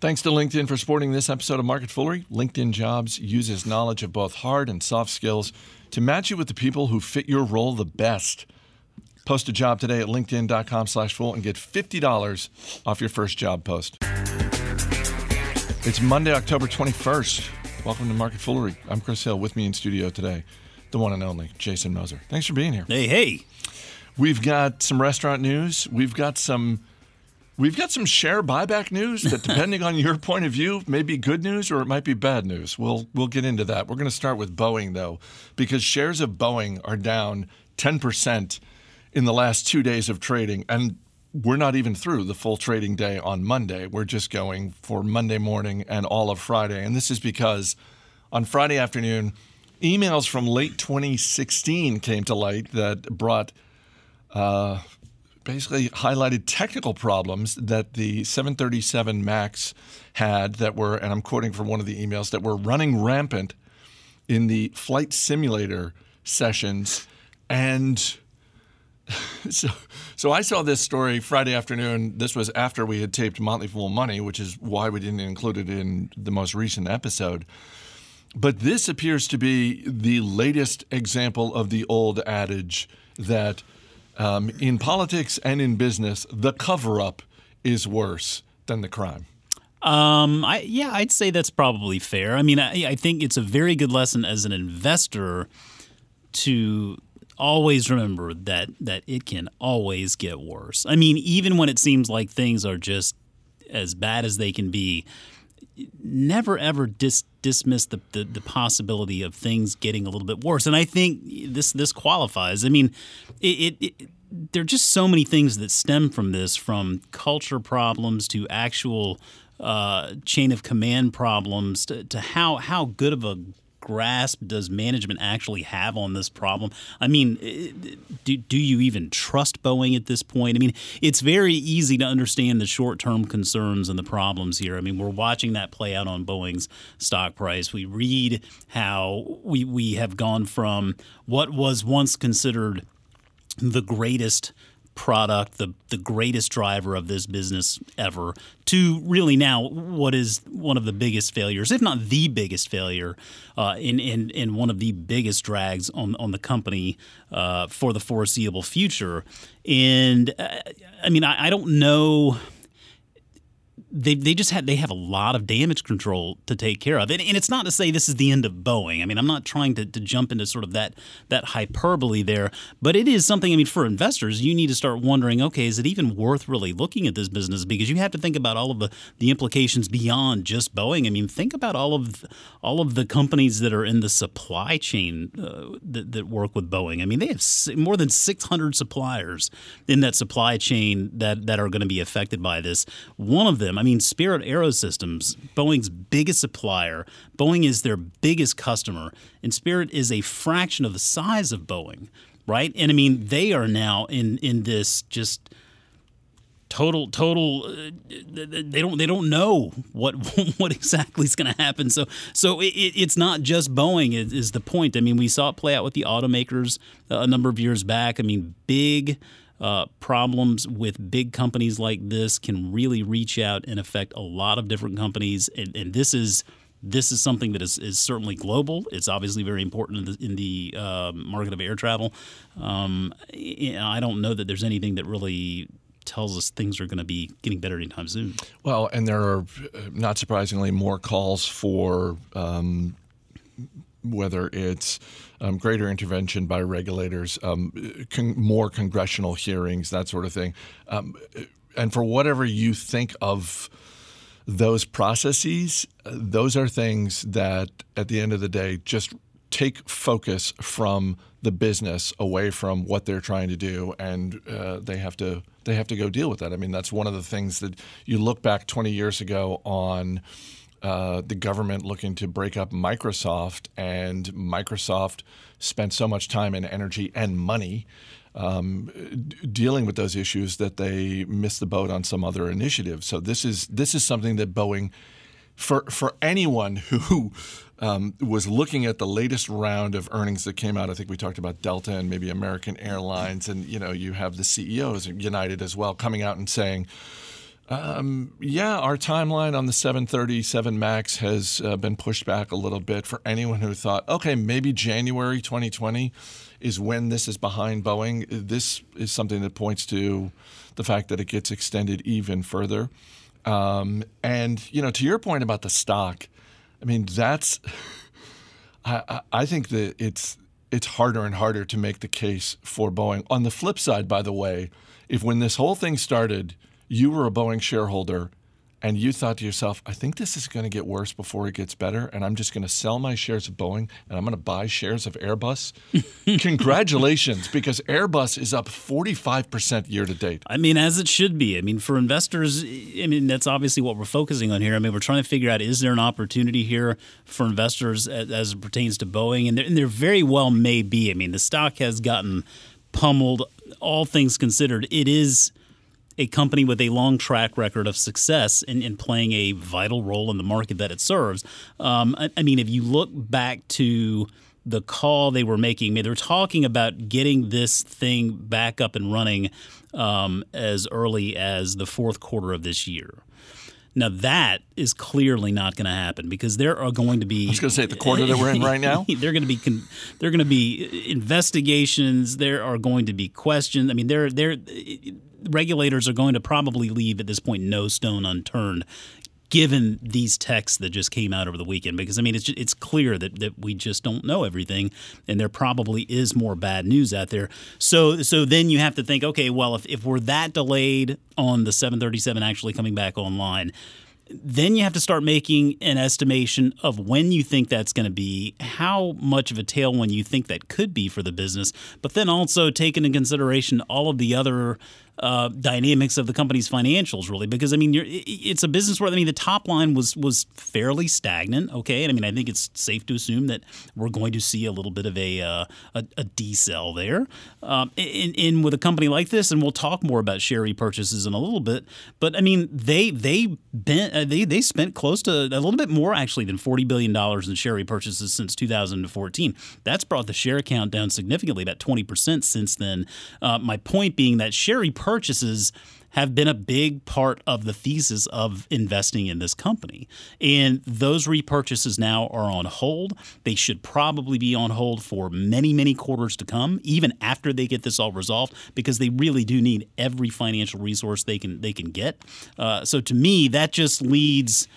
Thanks to LinkedIn for supporting this episode of Market Foolery. LinkedIn Jobs uses knowledge of both hard and soft skills to match you with the people who fit your role the best. Post a job today at linkedin.com slash fool and get $50 off your first job post. It's Monday, October 21st. Welcome to Market Foolery. I'm Chris Hill. With me in studio today, the one and only Jason Moser. Thanks for being here. Hey, hey. We've got some restaurant news. We've got some We've got some share buyback news that, depending on your point of view, may be good news or it might be bad news. We'll we'll get into that. We're going to start with Boeing though, because shares of Boeing are down 10% in the last two days of trading, and we're not even through the full trading day on Monday. We're just going for Monday morning and all of Friday, and this is because on Friday afternoon, emails from late 2016 came to light that brought. Uh, basically highlighted technical problems that the 737 MAX had that were, and I'm quoting from one of the emails, that were running rampant in the flight simulator sessions. And so, so I saw this story Friday afternoon. This was after we had taped Motley Fool Money, which is why we didn't include it in the most recent episode. But this appears to be the latest example of the old adage that – um, in politics and in business, the cover up is worse than the crime. Um, I yeah, I'd say that's probably fair. I mean, I, I think it's a very good lesson as an investor to always remember that that it can always get worse. I mean, even when it seems like things are just as bad as they can be, never ever dis- dismiss the, the, the possibility of things getting a little bit worse. And I think this this qualifies. I mean, it, it, it there are just so many things that stem from this, from culture problems to actual uh, chain of command problems to, to how how good of a grasp does management actually have on this problem? I mean, eh, do, do you even trust Boeing at this point? I mean, it's very easy to understand the short term concerns and the problems here. I mean, we're watching that play out on Boeing's stock price. We read how we, we have gone from what was once considered the greatest product, the the greatest driver of this business ever, to really now what is one of the biggest failures, if not the biggest failure, uh, in, in in one of the biggest drags on on the company uh, for the foreseeable future. And uh, I mean, I, I don't know they they just had they have a lot of damage control to take care of. And, and, it's not to say this is the end of Boeing. I mean, I'm not trying to, to jump into sort of that that hyperbole there, but it is something. I mean, for investors, you need to start wondering, okay, is it even worth really looking at this business? Because you have to think about all of the, the implications beyond just Boeing. I mean, think about all of all of the companies that are in the supply chain uh, that, that work with Boeing. I mean, they have more than 600 suppliers in that supply chain that that are going to be affected by this. One of them I mean, Spirit Aerosystems, Boeing's biggest supplier, Boeing is their biggest customer, and Spirit is a fraction of the size of Boeing, right? And I mean, they are now in in this just total total uh, they don't they don't know what what exactly is going to happen. So so it, it's not just boeing is, is, the point. I mean we saw it play out with the automakers a number of years back. I mean big uh, problems with big companies like this can really reach out and affect a lot of different companies. And, and this is this is something that is, is certainly global. It's obviously very important in the, in the uh, market of air travel. Um, I don't know that there's anything that really tells us things are going to be getting better anytime soon. Well, and there are, not surprisingly, more calls for um, whether it's um, greater intervention by regulators, um, con- more congressional hearings, that sort of thing. Um, and for whatever you think of those processes, those are things that at the end of the day just take focus from the business away from what they're trying to do, and uh, they have to they have to go deal with that. I mean, that's one of the things that you look back 20 years ago on uh, the government looking to break up Microsoft, and Microsoft spent so much time and energy and money um, dealing with those issues that they missed the boat on some other initiative. So this is this is something that Boeing, for for anyone who um, was looking at the latest round of earnings that came out. I think we talked about Delta and maybe American Airlines, and you know you have the CEOs United as well coming out and saying Um, yeah, our timeline on the 737 MAX has uh, been pushed back a little bit for anyone who thought, okay, maybe January 2020 is when this is behind Boeing. This is something that points to the fact that it gets extended even further. Um, and, you know, to your point about the stock, I mean, that's, I, I think that it's, it's harder and harder to make the case for Boeing. On the flip side, by the way, if when this whole thing started, you were a Boeing shareholder and you thought to yourself, I think this is going to get worse before it gets better, and I'm just going to sell my shares of Boeing and I'm going to buy shares of Airbus. Congratulations, because Airbus is up 45% year to date. I mean, as it should be. I mean, for investors, I mean, that's obviously what we're focusing on here. I mean, we're trying to figure out is there an opportunity here for investors as, as it pertains to Boeing? And there, and there very well may be. I mean, the stock has gotten pummeled, all things considered. It is a company with a long track record of success in, in playing a vital role in the market that it serves. Um, I, I, mean, if you look back to the call they were making, I mean, they're talking about getting this thing back up and running um, as early as the fourth quarter of this year. Now that is clearly not going to happen because there are going to be. I was going to say the quarter that we're in right now. they're going to be they're going to be investigations. There are going to be questions. I mean, there there regulators are going to probably leave at this point no stone unturned given these texts that just came out over the weekend because I mean it's just, it's clear that, that we just don't know everything and there probably is more bad news out there. So so then you have to think okay, well if if we're that delayed on the 737 actually coming back online, then you have to start making an estimation of when you think that's going to be, how much of a tailwind you think that could be for the business, but then also take into consideration all of the other uh, dynamics of the company's financials, really, because I mean, it's a business where I mean the top line was was fairly stagnant. Okay, and I mean, I think it's safe to assume that we're going to see a little bit of a uh, a, a decel there. Um, in, in with a company like this, and we'll talk more about share repurchases in a little bit. But I mean, they they bent, uh, they they spent close to a little bit more actually than forty billion dollars in share repurchases since 2014. That's brought the share count down significantly, about twenty percent since then. Uh, my point being that share repurchases purchases have been a big part of the thesis of investing in this company. And those repurchases now are on hold. They should probably be on hold for many, many quarters to come, even after they get this all resolved, because they really do need every financial resource they can they can get. Uh, so to me, that just leads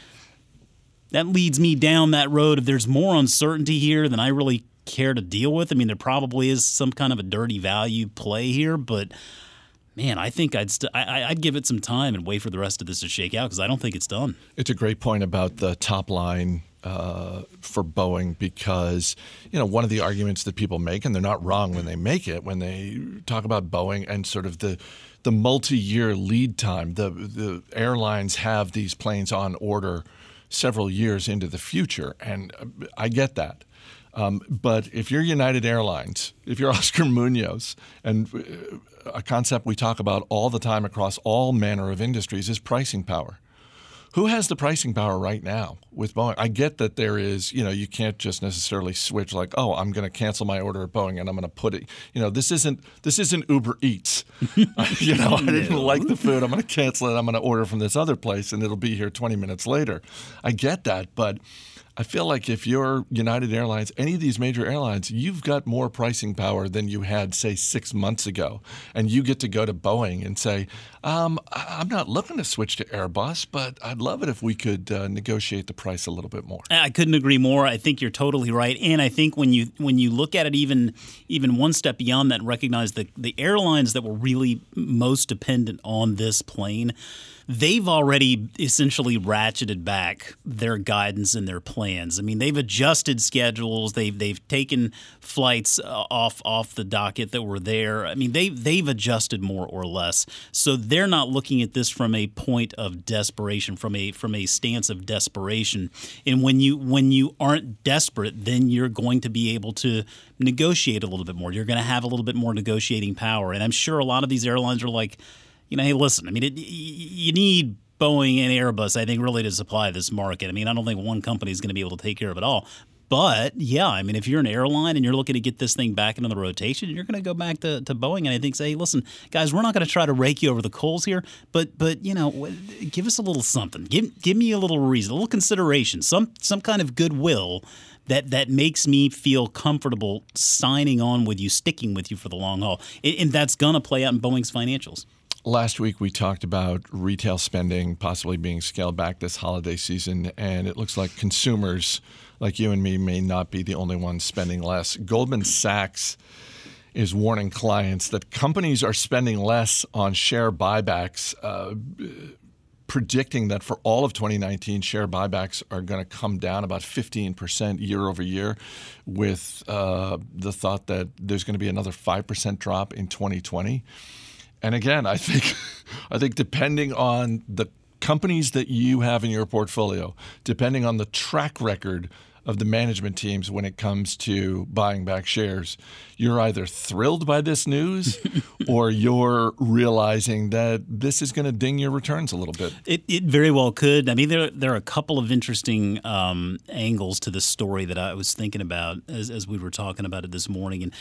that leads me down that road. If there's more uncertainty here than I really care to deal with, I mean, there probably is some kind of a dirty value play here, but man, I think I'd st- I, would give it some time and wait for the rest of this to shake out because I don't think it's done. It's a great point about the top line uh, for Boeing because you know one of the arguments that people make, and they're not wrong when they make it, when they talk about Boeing and sort of the the multi-year lead time. The the airlines have these planes on order several years into the future, and I get that. Um, but if you're United Airlines, if you're Oscar Munoz, and uh, a concept we talk about all the time across all manner of industries is pricing power. Who has the pricing power right now with Boeing? I get that there is, you know, you can't just necessarily switch like, oh, I'm going to cancel my order at Boeing and I'm going to put it, you know, this isn't this isn't Uber Eats. you know, I didn't like the food. I'm going to cancel it. I'm going to order from this other place and it'll be here 20 minutes later. I get that, but I feel like if you're United Airlines, any of these major airlines, you've got more pricing power than you had, say, six months ago. And you get to go to Boeing and say, um, I'm not looking to switch to Airbus, but I'd love it if we could uh, negotiate the price a little bit more. I couldn't agree more. I think you're totally right. And I think when you when you look at it even even one step beyond that and recognize that the airlines that were really most dependent on this plane – they've already essentially ratcheted back their guidance and their plans. I mean, they've adjusted schedules. They've they've taken flights uh, off off the docket that were there. I mean, they they've adjusted more or less. So they're not looking at this from a point of desperation, from a from a stance of desperation. And when you when you aren't desperate, then you're going to be able to negotiate a little bit more. You're going to have a little bit more negotiating power. And I'm sure a lot of these airlines are like you know, hey, listen, I mean, it, you need Boeing and Airbus, I think, really to supply this market. I mean, I don't think one company is going to be able to take care of it all. But yeah, I mean, if you're an airline and you're looking to get this thing back into the rotation, you're going to go back to, to Boeing and I think say, hey, listen, guys, we're not going to try to rake you over the coals here, but but you know, give us a little something. Give give me a little reason, a little consideration, some some kind of goodwill that that makes me feel comfortable signing on with you, sticking with you for the long haul, and, and that's going to play out in Boeing's financials. Last week, we talked about retail spending possibly being scaled back this holiday season, and it looks like consumers like you and me may not be the only ones spending less. Goldman Sachs is warning clients that companies are spending less on share buybacks, uh, predicting that for all of 2019, share buybacks are going to come down about 15% year over year, with uh, the thought that there's going to be another 5% drop in 2020. And again, I think I think depending on the companies that you have in your portfolio, depending on the track record of the management teams when it comes to buying back shares, you're either thrilled by this news or you're realizing that this is going to ding your returns a little bit. It, it very well could. I mean, there, there are a couple of interesting um, angles to this story that I was thinking about as, as we were talking about it this morning. And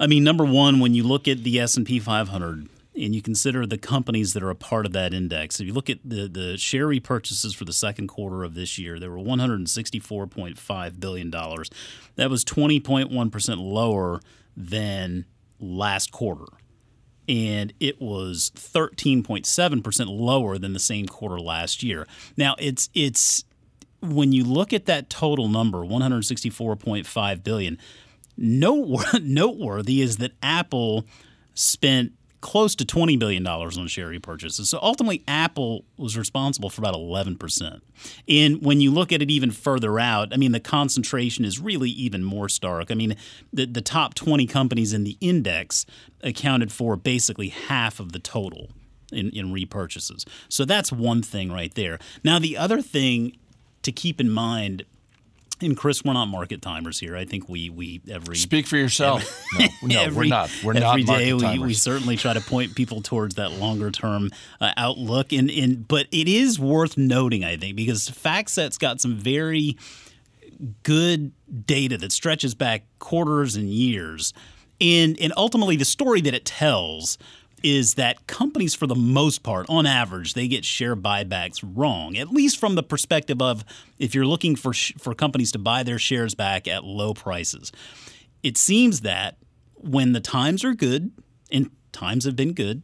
I mean, number one, when you look at the S&P 500, and you consider the companies that are a part of that index, if you look at the, the share repurchases for the second quarter of this year, there were $164.5 billion. That was 20.1% lower than last quarter. And it was 13.7% lower than the same quarter last year. Now, it's it's when you look at that total number, 164.5 billion, noteworthy is that Apple spent close to $20 billion on share repurchases. So ultimately, Apple was responsible for about 11%. And when you look at it even further out, I mean, the concentration is really even more stark. I mean, the, the top 20 companies in the index accounted for basically half of the total. In, in repurchases. So that's one thing right there. Now, the other thing to keep in mind and Chris, we're not market timers here. I think we we every speak for yourself. Every, no, no every, we're not. We're every not. Every day we, we certainly try to point people towards that longer term uh, outlook. And and but it is worth noting, I think, because FactSet's got some very good data that stretches back quarters and years, and and ultimately the story that it tells is that companies, for the most part, on average, they get share buybacks wrong. At least from the perspective of if you're looking for sh- for companies to buy their shares back at low prices, it seems that when the times are good, and times have been good,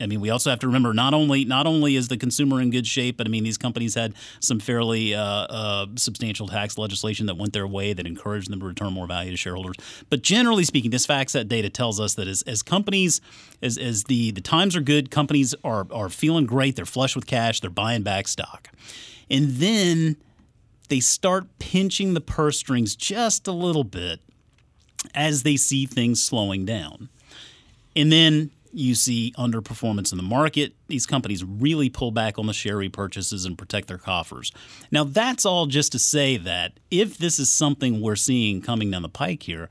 I mean, we also have to remember not only not only is the consumer in good shape, but I mean these companies had some fairly uh, uh, substantial tax legislation that went their way that encouraged them to return more value to shareholders. But generally speaking, this FactSet data tells us that as, as companies, as, as the the times are good, companies are are feeling great. They're flush with cash. They're buying back stock, and then they start pinching the purse strings just a little bit as they see things slowing down, and then you see underperformance in the market. These companies really pull back on the share repurchases and protect their coffers. Now, that's all just to say that if this is something we're seeing coming down the pike here,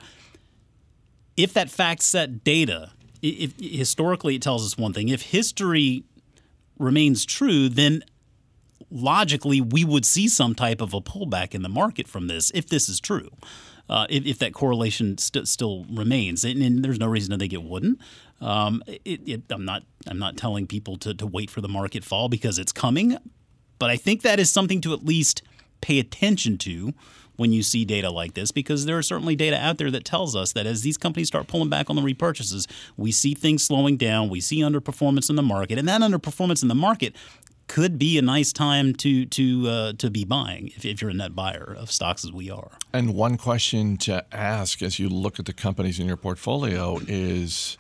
if that FactSet data, if historically it tells us one thing, if history remains true, then logically we would see some type of a pullback in the market from this if this is true. Uh, if, if, that correlation st- still remains, and, and, there's no reason to think it wouldn't. Um, it, it, I'm not I'm not telling people to, to wait for the market fall because it's coming, but I think that is something to at least pay attention to when you see data like this because there are certainly data out there that tells us that as these companies start pulling back on the repurchases, we see things slowing down, we see underperformance in the market, and that underperformance in the market could be a nice time to to uh, to be buying if, if you're a net buyer of stocks as we are. And one question to ask as you look at the companies in your portfolio is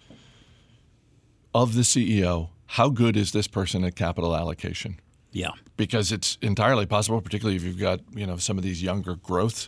of the CEO, how good is this person at capital allocation? Yeah. Because it's entirely possible, particularly if you've got, you know, some of these younger growth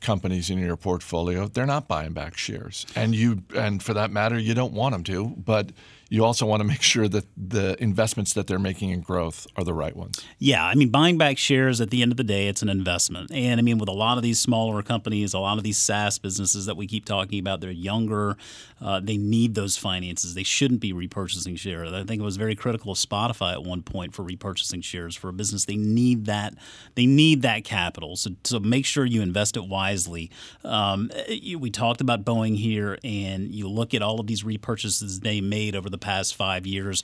companies in your portfolio, they're not buying back shares. And you and for that matter, you don't want them to, but you also want to make sure that the investments that they're making in growth are the right ones. Yeah, I mean, buying back shares at the end of the day, it's an investment. And I mean, with a lot of these smaller companies, a lot of these SaaS businesses that we keep talking about, they're younger. Uh, they need those finances. They shouldn't be repurchasing shares. I think it was very critical of Spotify at one point for repurchasing shares for a business. They need that. They need that capital. So, so make sure you invest it wisely. Um, we talked about Boeing here, and you look at all of these repurchases they made over the past five years,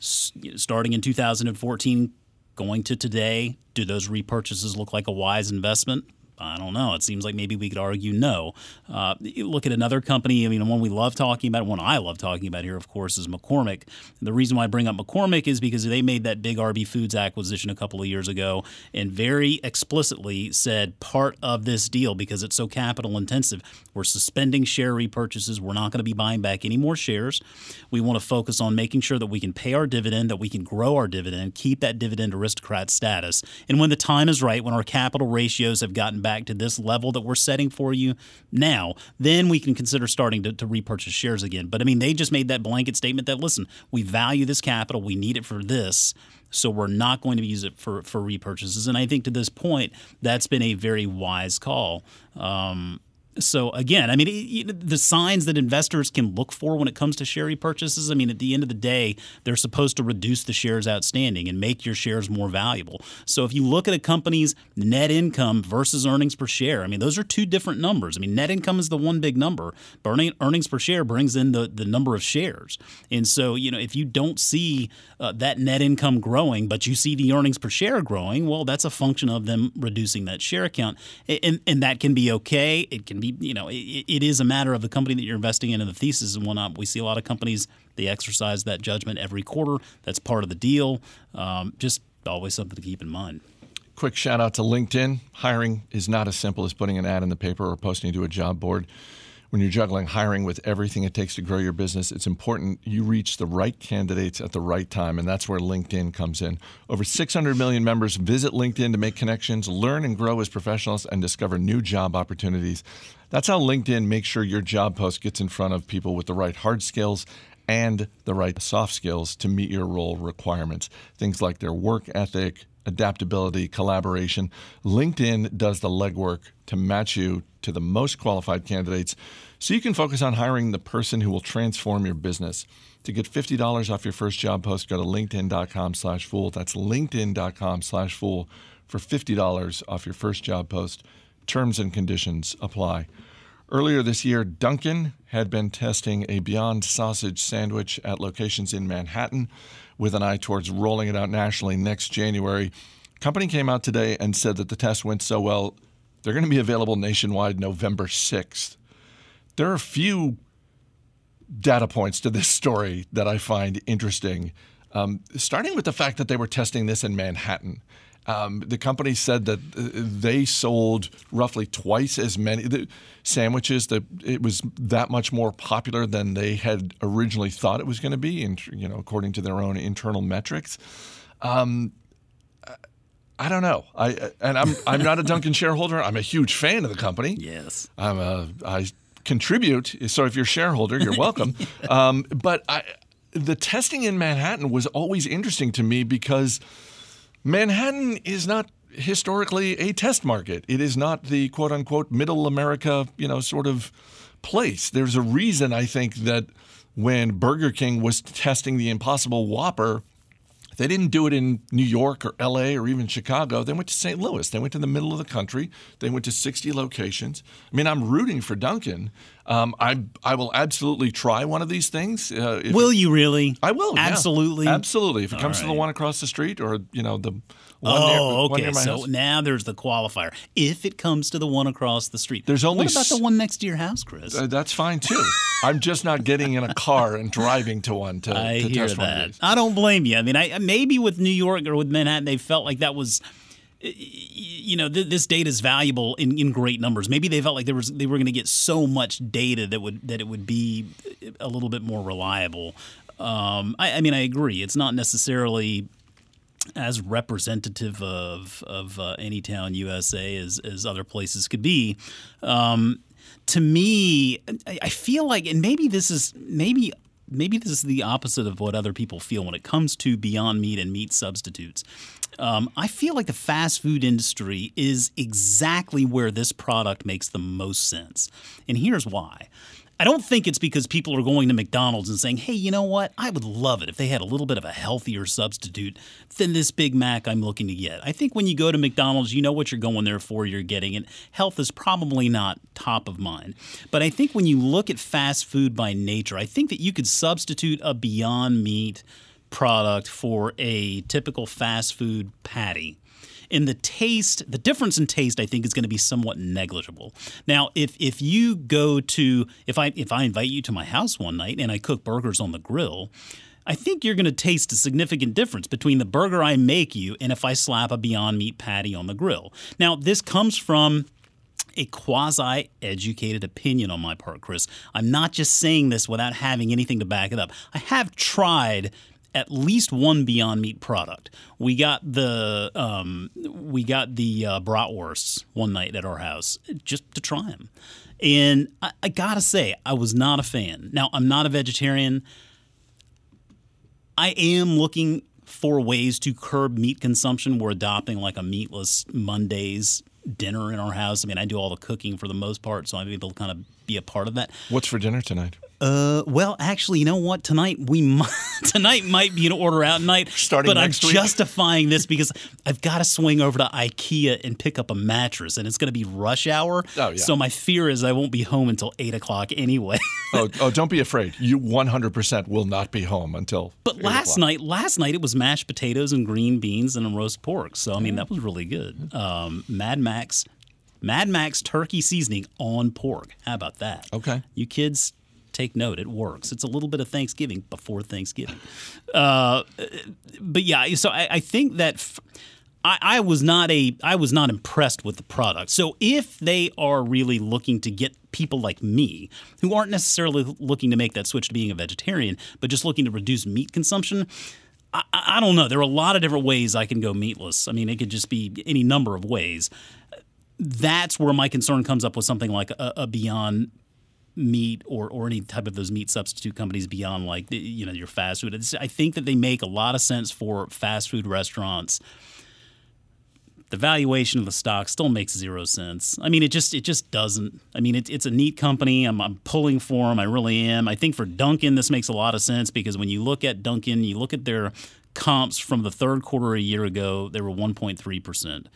starting in 2014, going to today. Do those repurchases look like a wise investment? I don't know. It seems like maybe we could argue no. Uh, look at another company. I mean, one we love talking about, one I love talking about here, of course, is McCormick. The reason why I bring up McCormick is because they made that big RB Foods acquisition a couple of years ago and very explicitly said part of this deal, because it's so capital intensive, we're suspending share repurchases. We're not going to be buying back any more shares. We want to focus on making sure that we can pay our dividend, that we can grow our dividend, keep that dividend aristocrat status. And when the time is right, when our capital ratios have gotten back back to this level that we're setting for you now, then we can consider starting to, to repurchase shares again. But I mean, they just made that blanket statement that listen, we value this capital, we need it for this. So we're not going to use it for, for repurchases. And I think to this point, that's been a very wise call. Um, so again, I mean, the signs that investors can look for when it comes to share repurchases. I mean, at the end of the day, they're supposed to reduce the shares outstanding and make your shares more valuable. So if you look at a company's net income versus earnings per share, I mean, those are two different numbers. I mean, net income is the one big number, but earnings per share brings in the the number of shares. And so, you know, if you don't see uh, that net income growing, but you see the earnings per share growing, well, that's a function of them reducing that share count, and and that can be okay. It can be you know, it, it is a matter of the company that you're investing in and the thesis and whatnot. We see a lot of companies they exercise that judgment every quarter. That's part of the deal. Um, just always something to keep in mind. Quick shout out to LinkedIn. Hiring is not as simple as putting an ad in the paper or posting to a job board when you're juggling hiring with everything it takes to grow your business, it's important you reach the right candidates at the right time, and that's where LinkedIn comes in. Over 600 million members visit LinkedIn to make connections, learn and grow as professionals, and discover new job opportunities. That's how LinkedIn makes sure your job post gets in front of people with the right hard skills and the right soft skills to meet your role requirements. Things like their work ethic, adaptability, collaboration. LinkedIn does the legwork to match you to the most qualified candidates so you can focus on hiring the person who will transform your business. To get $50 off your first job post, go to linkedin.com slash fool. That's linkedin.com slash fool for $50 off your first job post. Terms and conditions apply. Earlier this year, Dunkin' had been testing a Beyond Sausage sandwich at locations in Manhattan with an eye towards rolling it out nationally next January. Company came out today and said that the test went so well, they're going to be available nationwide November 6th. There are a few data points to this story that I find interesting, um, starting with the fact that they were testing this in Manhattan. Um, the company said that uh, they sold roughly twice as many sandwiches. That it was that much more popular than they had originally thought it was going to be, and you know, according to their own internal metrics. Um, I don't know. I and I'm I'm not a Dunkin' shareholder. I'm a huge fan of the company. Yes, I'm a I contribute. So if you're a shareholder, you're welcome. um, but I, the testing in Manhattan was always interesting to me because Manhattan is not historically a test market. It is not the quote unquote middle America, you know, sort of place. There's a reason I think that when Burger King was testing the Impossible Whopper, they didn't do it in New York or LA or even Chicago. They went to St. Louis. They went to the middle of the country. They went to 60 locations. I mean, I'm rooting for Dunkin'. Um, I I will absolutely try one of these things. Uh, will you really? I will. Absolutely. Yeah. Absolutely. If it All comes right. to the one across the street or you know the one oh, near, okay. so house. now there's the qualifier. If it comes to the one across the street, there's only. What about s- the one next to your house, Chris? Uh, that's fine too. I'm just not getting in a car and driving to one to, I to hear test that. one of I don't blame you. I mean, I maybe with New York or with Manhattan, they felt like that was you know th- this data is valuable in, in great numbers. Maybe they felt like there was they were going to get so much data that would that it would be a little bit more reliable. Um, I, I, mean, I agree. It's not necessarily as representative of of uh, Anytown USA as as other places could be. Um, to me, I, I feel like, and maybe this is maybe maybe this is the opposite of what other people feel when it comes to Beyond Meat and meat substitutes. Um, I feel like the fast food industry is exactly where this product makes the most sense. And here's why. I don't think it's because people are going to McDonald's and saying, hey, you know what? I would love it if they had a little bit of a healthier substitute than this Big Mac I'm looking to get. I think when you go to McDonald's, you know what you're going there for, you're getting it. Health is probably not top of mind. But I think when you look at fast food by nature, I think that you could substitute a Beyond Meat product for a typical fast food patty in the taste, the difference in taste, I think, is going to be somewhat negligible. Now, if if you go to if I if I invite you to my house one night and I cook burgers on the grill. I think you're going to taste a significant difference between the burger I make you and if I slap a Beyond Meat patty on the grill. Now, this comes from a quasi educated opinion on my part, Chris. I'm not just saying this without having anything to back it up. I have tried at least one Beyond Meat product. We got the um, we got the uh, bratwursts one night at our house just to try them, and I, I gotta say I was not a fan. Now I'm not a vegetarian. I am looking for ways to curb meat consumption. We're adopting like a meatless Mondays dinner in our house. I mean, I do all the cooking for the most part, so I'm able to kind of be a part of that. What's for dinner tonight? Uh, well, actually, you know what? Tonight we might, tonight might be an order out night. Starting but I'm week? justifying this because I've got to swing over to IKEA and pick up a mattress, and it's going to be rush hour. Oh, yeah. So my fear is I won't be home until eight o'clock anyway. oh, oh, don't be afraid. You 100% will not be home until. but 8 last o'clock. night, last night it was mashed potatoes and green beans and a roast pork. So I mean that was really good. Um, Mad Max, Mad Max turkey seasoning on pork. How about that? Okay. You kids take note. It works. It's a little bit of Thanksgiving before Thanksgiving. Uh, but yeah, so I, I think that. F- I, I was not a I was not impressed with the product. So if they are really looking to get people like me who aren't necessarily looking to make that switch to being a vegetarian, but just looking to reduce meat consumption, I, I don't know. There are a lot of different ways I can go meatless. I mean, it could just be any number of ways. That's where my concern comes up with something like a, a Beyond meat or, or any type of those meat substitute companies beyond like you know your fast food. It's, I think that they make a lot of sense for fast food restaurants. The valuation of the stock still makes zero sense. I mean, it just it just doesn't. I mean, it, it's a neat company. I'm, I'm pulling for them. I really am. I think for Dunkin', this makes a lot of sense because when you look at Dunkin', you look at their comps from the third quarter a year ago, they were 1.3 percent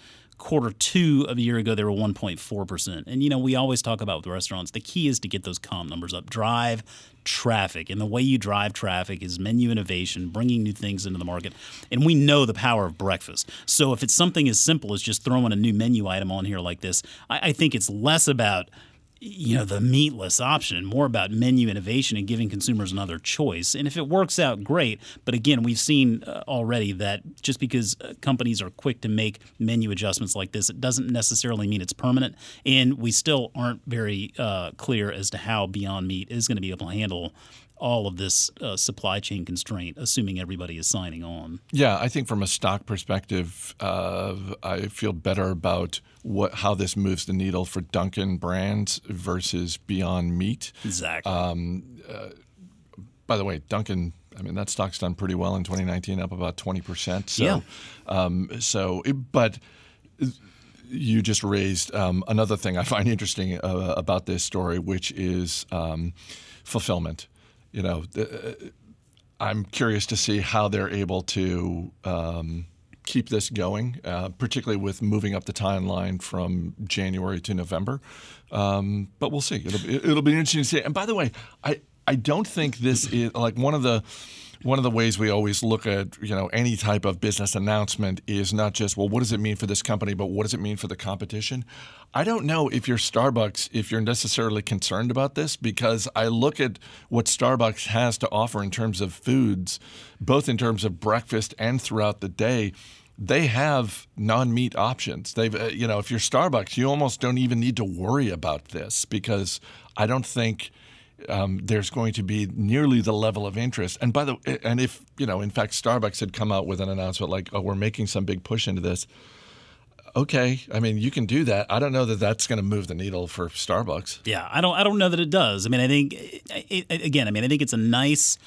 quarter two of a year ago, they were 1.4%. And, you know, we always talk about with restaurants, the key is to get those comp numbers up. Drive traffic. And the way you drive traffic is menu innovation, bringing new things into the market. And we know the power of breakfast. So if it's something as simple as just throwing a new menu item on here like this, I, I think it's less about you know the meatless option more about menu innovation and giving consumers another choice. And if it works out great. But again we've seen uh, already that just because uh, companies are quick to make menu adjustments like this it doesn't necessarily mean it's permanent. And we still aren't very uh, clear as to how beyond meat is going to be able to handle all of this uh, supply chain constraint assuming everybody is signing on Yeah, I think from a stock perspective, uh, I feel better about what how this moves the needle for Dunkin' brands versus Beyond Meat. exactly By the way, Dunkin', I mean that stock's done pretty well in 2019, up about 20 percent. So, Yeah. um, so, but you just raised um, another thing I find interesting uh, about this story, which is um, fulfillment. You know, I'm curious to see how they're able to um, keep this going, uh, particularly with moving up the timeline from January to November. Um, but we'll see. It'll, it'll be interesting to see. And by the way, I I don't think this is like one of the one of the ways we always look at you know any type of business announcement is not just well what does it mean for this company but what does it mean for the competition? I don't know if you're starbucks if you're necessarily concerned about this because i look at what starbucks has to offer in terms of foods both in terms of breakfast and throughout the day. They have non-meat options. They've uh, you know if you're starbucks you almost don't even need to worry about this because i don't think um, there's going to be nearly the level of interest. And by the and if you know, in fact, Starbucks had come out with an announcement like, "Oh, we're making some big push into this." okay. I mean, you can do that. I don't know that that's going to move the needle for Starbucks. Yeah, I don't. I don't know that it does. I mean, I think it, it, again. I mean, I think it's a nice.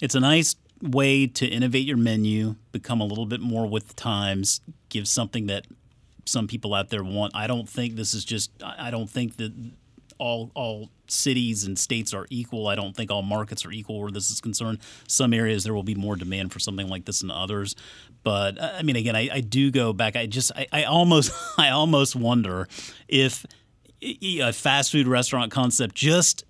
It's a nice way to innovate your menu, become a little bit more with the times, give something that some people out there want. I don't think this is just. I don't think that all all cities and states are equal. I don't think all markets are equal where this is concerned. Some areas there will be more demand for something like this than others. But uh, I mean, again, I, I do go back. I just I, I almost I almost wonder if a fast food restaurant concept just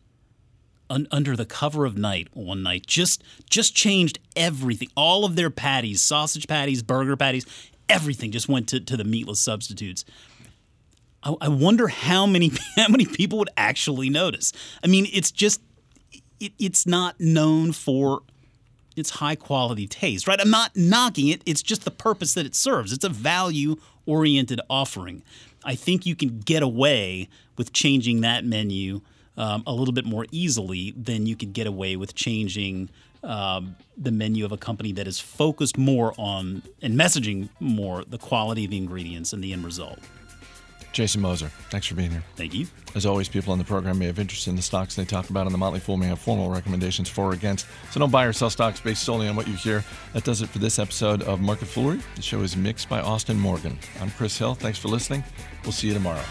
un, under the cover of night one night just just changed everything. All of their patties, sausage patties, burger patties, everything just went to, to the meatless substitutes. I, I wonder how many how many people would actually notice. I mean, it's just it, it's not known for its high quality taste, right? I'm not knocking it. It's just the purpose that it serves. It's a value oriented offering. I think you can get away with changing that menu um, a little bit more easily than you could get away with changing um, the menu of a company that is focused more on and messaging more the quality of the ingredients and the end result. Jason Moser, thanks for being here. Thank you. As always, people on the program may have interest in the stocks they talk about, and the Motley Fool may have formal recommendations for or against. So don't buy or sell stocks based solely on what you hear. That does it for this episode of Market Foolery. The show is mixed by Austin Morgan. I'm Chris Hill. Thanks for listening. We'll see you tomorrow.